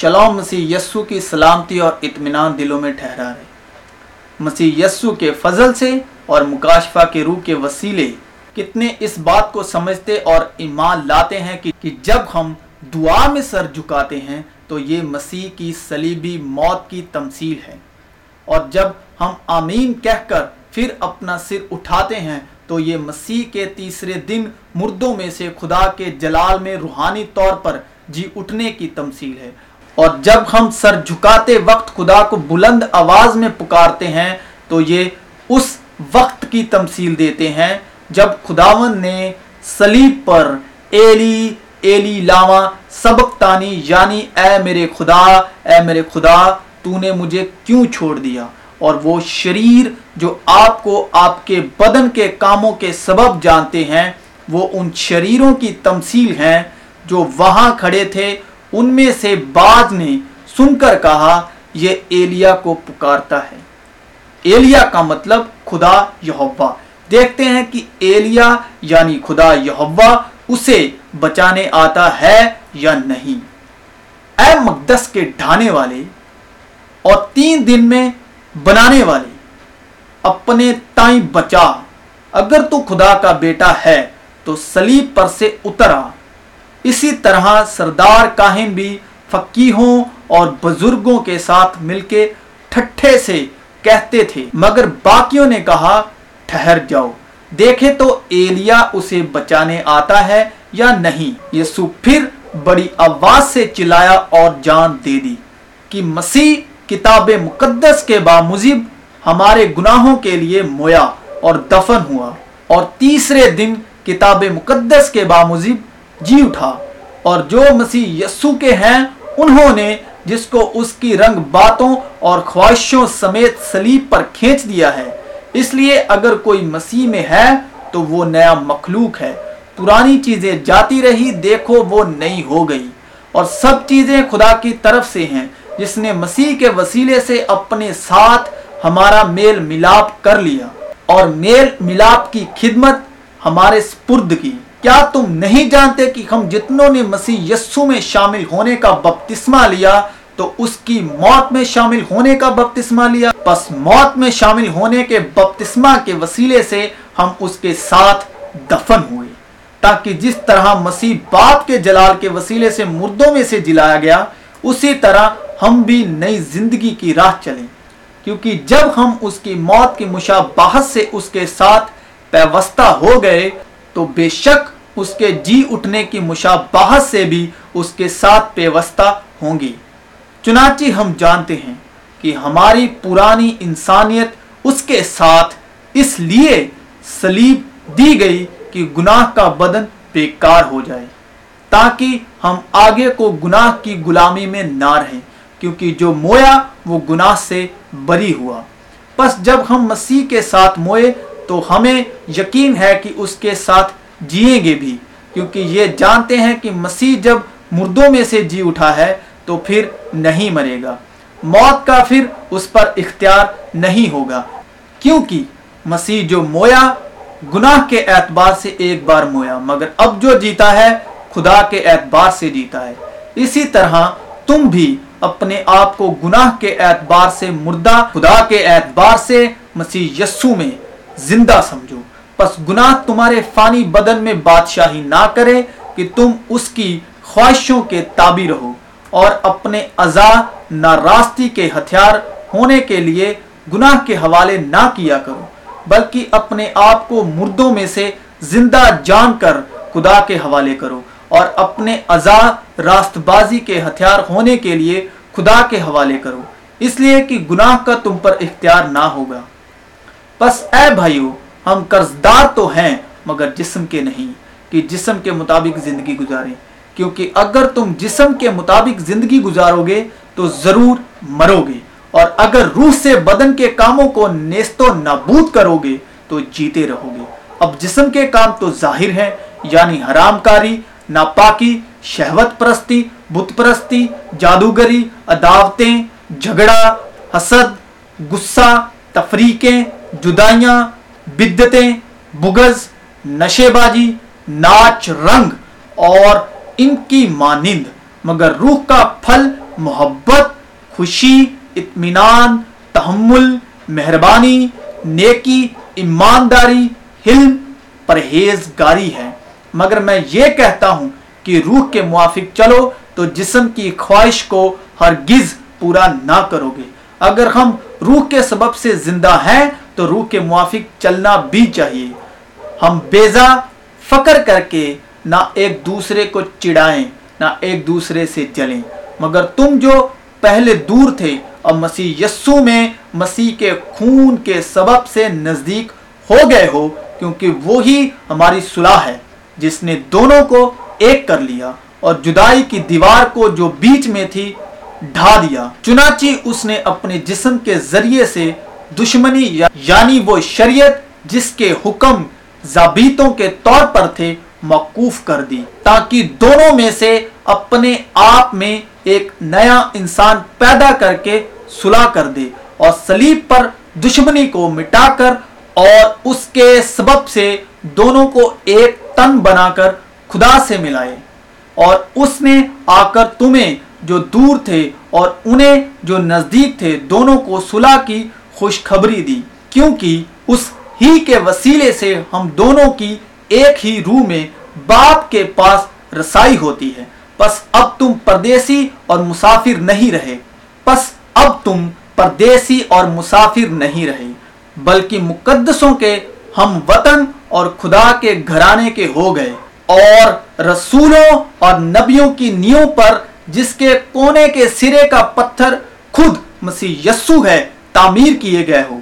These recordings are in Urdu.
شلوم مسیح یسو کی سلامتی اور اطمینان دلوں میں ٹھہرا رہے۔ مسیح یسو کے فضل سے اور مکاشفہ کے روح کے وسیلے کتنے اس بات کو سمجھتے اور ایمان لاتے ہیں کہ جب ہم دعا میں سر جھکاتے ہیں تو یہ مسیح کی صلیبی موت کی تمثیل ہے۔ اور جب ہم آمین کہہ کر پھر اپنا سر اٹھاتے ہیں تو یہ مسیح کے تیسرے دن مردوں میں سے خدا کے جلال میں روحانی طور پر جی اٹھنے کی تمثیل ہے۔ اور جب ہم سر جھکاتے وقت خدا کو بلند آواز میں پکارتے ہیں، تو یہ اس وقت کی تمثیل دیتے ہیں جب خداون نے سلیب پر ایلی ایلی لاما، سبق تانی یعنی اے میرے خدا، اے میرے خدا تو نے مجھے کیوں چھوڑ دیا؟ اور وہ شریر جو آپ کو آپ کے بدن کے کاموں کے سبب جانتے ہیں، وہ ان شریروں کی تمثیل ہیں جو وہاں کھڑے تھے ان میں سے بعض نے سن کر کہا، یہ ایلیا کو پکارتا ہے۔ ایلیا کا مطلب خدا یہوا دیکھتے ہیں کہ ایلیا یعنی خدا یہوا اسے بچانے آتا ہے یا نہیں۔ اے مقدس کے ڈھانے والے اور تین دن میں بنانے والے، اپنے تائیں بچا۔ اگر تو خدا کا بیٹا ہے تو سلیب پر سے اترا۔ اسی طرح سردار کاہن بھی فقیحوں اور بزرگوں کے ساتھ مل کے ٹھٹھے سے کہتے تھے۔ مگر باقیوں نے کہا، ٹھہر جاؤ۔ دیکھے تو ایلیا اسے بچانے آتا ہے یا نہیں۔ یسو پھر بڑی آواز سے چلایا اور جان دے دی کہ مسیح کتاب مقدس کے بامزب ہمارے گناہوں کے لیے مویا اور دفن ہوا اور تیسرے دن کتاب مقدس کے بامزب جی اٹھا اور جو مسیح یسو کے ہیں، انہوں نے جس کو اس کی رنگ باتوں اور خواہشوں سمیت سلیب پر کھینچ دیا ہے۔ اس لیے اگر کوئی مسیح میں ہے، تو وہ نیا مخلوق ہے۔ پرانی چیزیں جاتی رہی، دیکھو وہ نئی ہو گئی۔ اور سب چیزیں خدا کی طرف سے ہیں۔ جس نے مسیح کے وسیلے سے اپنے ساتھ ہمارا میل ملاپ کر لیا۔ اور میل ملاپ کی خدمت ہمارے سپرد کی۔ کیا تم نہیں جانتے کہ ہم جتنوں نے مسیح یسو میں شامل ہونے کا بپتسمہ لیا، تو اس کی موت میں شامل ہونے کا بپتسمہ لیا؟ پس موت میں شامل ہونے کے بپتسمہ کے وسیلے سے ہم اس کے ساتھ دفن ہوئے۔ تاکہ جس طرح مسیح باپ کے جلال کے وسیلے سے مردوں میں سے جلایا گیا، اسی طرح ہم بھی نئی زندگی کی راہ چلیں۔ کیونکہ جب ہم اس کی موت کی مشابہت سے اس کے ساتھ پیوستہ ہو گئے، تو بے شک اس کے جی اٹھنے کی مشابہت سے بھی اس کے ساتھ پیوستہ ہوں گی۔ چنانچہ ہم جانتے ہیں کہ ہماری پرانی انسانیت اس کے ساتھ اس لیے سلیب دی گئی کہ گناہ کا بدن بیکار ہو جائے، تاکہ ہم آگے کو گناہ کی غلامی میں نہ رہیں، کیونکہ جو مویا وہ گناہ سے بری ہوا۔ پس جب ہم مسیح کے ساتھ موئے تو ہمیں یقین ہے کہ اس کے ساتھ جیئیں گے بھی۔ کیونکہ یہ جانتے ہیں کہ مسیح جب مردوں میں سے جی اٹھا ہے تو پھر نہیں مرے گا۔ موت کا پھر اس پر اختیار نہیں ہوگا۔ کیونکہ مسیح جو مویا، گناہ کے اعتبار سے ایک بار مویا، مگر اب جو جیتا ہے، خدا کے اعتبار سے جیتا ہے۔ اسی طرح تم بھی اپنے آپ کو گناہ کے اعتبار سے مردہ، خدا کے اعتبار سے مسیح یسو میں زندہ سمجھو۔ پس گناہ تمہارے فانی بدن میں بادشاہی نہ کرے کہ تم اس کی خواہشوں کے تابی رہو اور اپنے ازا نہ راستی کے ہتھیار ہونے کے لیے گناہ کے حوالے نہ کیا کرو، بلکہ اپنے آپ کو مردوں میں سے زندہ جان کر خدا کے حوالے کرو اور اپنے ازا راست بازی کے ہتھیار ہونے کے لیے خدا کے حوالے کرو۔ اس لیے کہ گناہ کا تم پر اختیار نہ ہوگا۔ بس اے بھائیو ہم قرضدار تو ہیں، مگر جسم کے نہیں، کہ جسم کے مطابق زندگی گزاریں۔ کیونکہ اگر تم جسم کے مطابق زندگی گزارو گے تو ضرور مرو گے اور اگر روح سے بدن کے کاموں کو نیست و نابود کرو گے تو جیتے رہو گے اب جسم کے کام تو ظاہر ہیں یعنی حرام کاری، ناپاکی، شہوت پرستی، بت پرستی، جادوگری، عداوتیں، جھگڑا، حسد، غصہ، تفریقیں، جدائیاں بدتیں، بغض نشے بازی ناچ رنگ اور ان کی مانند، مگر روح کا پھل، محبت، خوشی، اطمینان، تحمل، مہربانی، نیکی، ایمانداری، حلم، پرہیزگاری ہے۔ مگر میں یہ کہتا ہوں کہ روح کے موافق چلو تو جسم کی خواہش کو ہرگز پورا نہ کرو گے۔ اگر ہم روح کے سبب سے زندہ ہیں تو روح کے موافق چلنا بھی چاہیے۔ ہم بیزا فکر کر کے نہ ایک دوسرے کو چڑائیں نہ ایک دوسرے سے جلیں۔ مگر تم جو پہلے دور تھے اور مسیح یسو میں مسیح کے خون کے سبب سے نزدیک ہو گئے ہو، کیونکہ وہی ہماری صلاح ہے، جس نے دونوں کو ایک کر لیا اور جدائی کی دیوار کو جو بیچ میں تھی ڈھا دیا۔ چنانچہ اس نے اپنے جسم کے ذریعے سے دشمنی یعنی وہ شریعت جس کے حکم زابیتوں کے طور پر تھے، موقوف کر دی۔ تاکہ دونوں میں سے اپنے آپ میں ایک نیا انسان پیدا کر کے صلح کر دے اور سلیب پر دشمنی کو مٹا کر اور اس کے سبب سے دونوں کو ایک تن بنا کر خدا سے ملائے۔ اور اس نے آ کر تمہیں جو دور تھے اور انہیں جو نزدیک تھے، دونوں کو صلح کی خوشخبری دی، کیونکہ اس ہی کے وسیلے سے ہم دونوں کی ایک ہی روح میں باپ کے پاس رسائی ہوتی ہے۔ پس اب تم پردیسی اور مسافر نہیں رہے۔ پس اب تم پردیسی اور مسافر نہیں رہے۔ بلکہ مقدسوں کے ہم وطن اور خدا کے گھرانے کے ہو گئے۔ اور رسولوں اور نبیوں کی نیو پر جس کے کونے کے سرے کا پتھر خود مسیح یسو ہے تعمیر کیے گئے ہو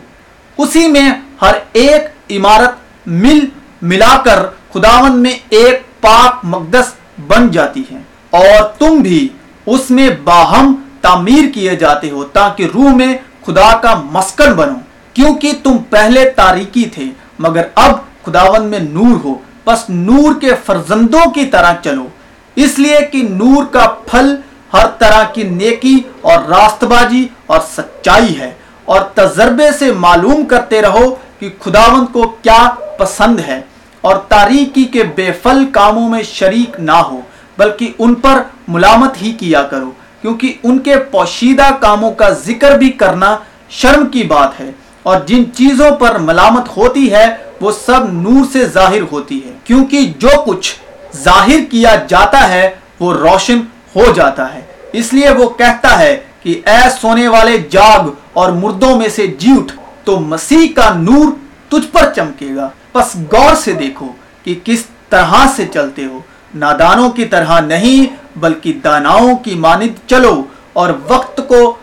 اسی میں ہر ایک عمارت مل ملا کر خداون میں ایک پاک مقدس بن جاتی ہے۔ اور تم بھی اس میں باہم تعمیر کیے جاتے ہو تاکہ روح میں خدا کا مسکن بنو۔ کیونکہ تم پہلے تاریکی تھے، مگر اب خداون میں نور ہو۔ بس نور کے فرزندوں کی طرح چلو۔ اس لیے کہ نور کا پھل ہر طرح کی نیکی اور راست بازی اور سچائی ہے۔ اور تجربے سے معلوم کرتے رہو کہ خداون کو کیا پسند ہے اور تاریکی کے بے فل کاموں میں شریک نہ ہو، بلکہ ان پر ملامت ہی کیا کرو، کیونکہ ان کے پوشیدہ کاموں کا ذکر بھی کرنا شرم کی بات ہے اور جن چیزوں پر ملامت ہوتی ہے، وہ سب نور سے ظاہر ہوتی ہے، کیونکہ جو کچھ ظاہر کیا جاتا ہے، وہ روشن ہو جاتا ہے۔ اس لیے وہ کہتا ہے کہ اے سونے والے جاگ اور مردوں میں سے جی اٹھ تو مسیح کا نور تجھ پر چمکے گا۔ پس غور سے دیکھو کہ کس طرح سے چلتے ہو۔ نادانوں کی طرح نہیں، بلکہ داناؤں کی مانند چلو اور وقت کو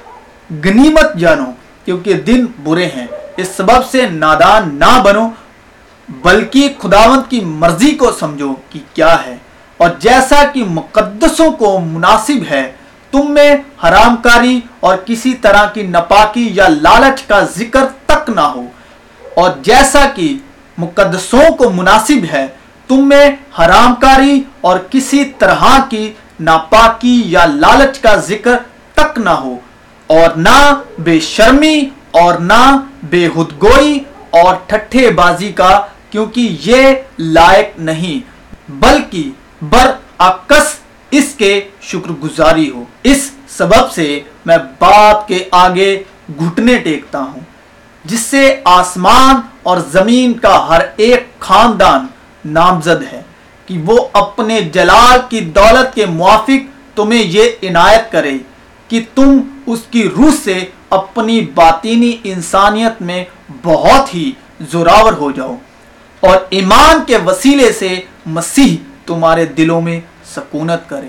گنیمت جانو، کیونکہ دن برے ہیں۔ اس سبب سے نادان نہ بنو، بلکہ خداوند کی مرضی کو سمجھو کہ کیا ہے۔ اور جیسا کہ مقدسوں کو مناسب ہے تم میں حرام کاری اور کسی طرح کی نپاکی یا لالچ کا ذکر تک نہ ہو۔ اور جیسا کہ مقدسوں کو مناسب ہے، تم میں حرام کاری اور کسی طرح کی ناپاکی یا لالچ کا ذکر تک نہ ہو۔ اور نہ بے شرمی اور نہ بے حدگوئی اور ٹھٹھے بازی کا، کیونکہ یہ لائق نہیں، بلکہ برعکس اس کے شکر گزاری ہو۔ اس سبب سے میں باپ کے آگے گھٹنے ٹیکتا ہوں، جس سے آسمان اور زمین کا ہر ایک خاندان نامزد ہے کہ وہ اپنے جلال کی دولت کے موافق تمہیں یہ عنایت کرے کہ تم اس کی روح سے اپنی باطینی انسانیت میں بہت ہی زوراور ہو جاؤ۔ اور ایمان کے وسیلے سے مسیح تمہارے دلوں میں سکونت کرے،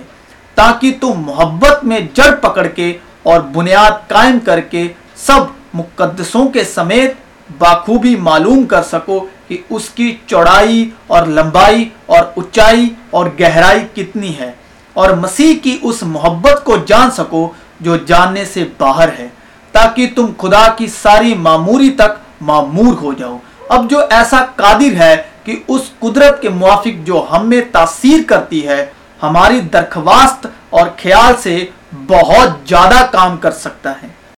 تاکہ تم محبت میں جڑ پکڑ کے اور بنیاد قائم کر کے سب مقدسوں کے سمیت باخوبی معلوم کر سکو کہ اس کی چوڑائی اور لمبائی اور اونچائی اور گہرائی کتنی ہے اور مسیح کی اس محبت کو جان سکو جو جاننے سے باہر ہے، تاکہ تم خدا کی ساری معموری تک معمور ہو جاؤ۔ اب جو ایسا قادر ہے کہ اس قدرت کے موافق جو ہم میں تاثیر کرتی ہے ہماری درخواست اور خیال سے بہت زیادہ کام کر سکتا ہے۔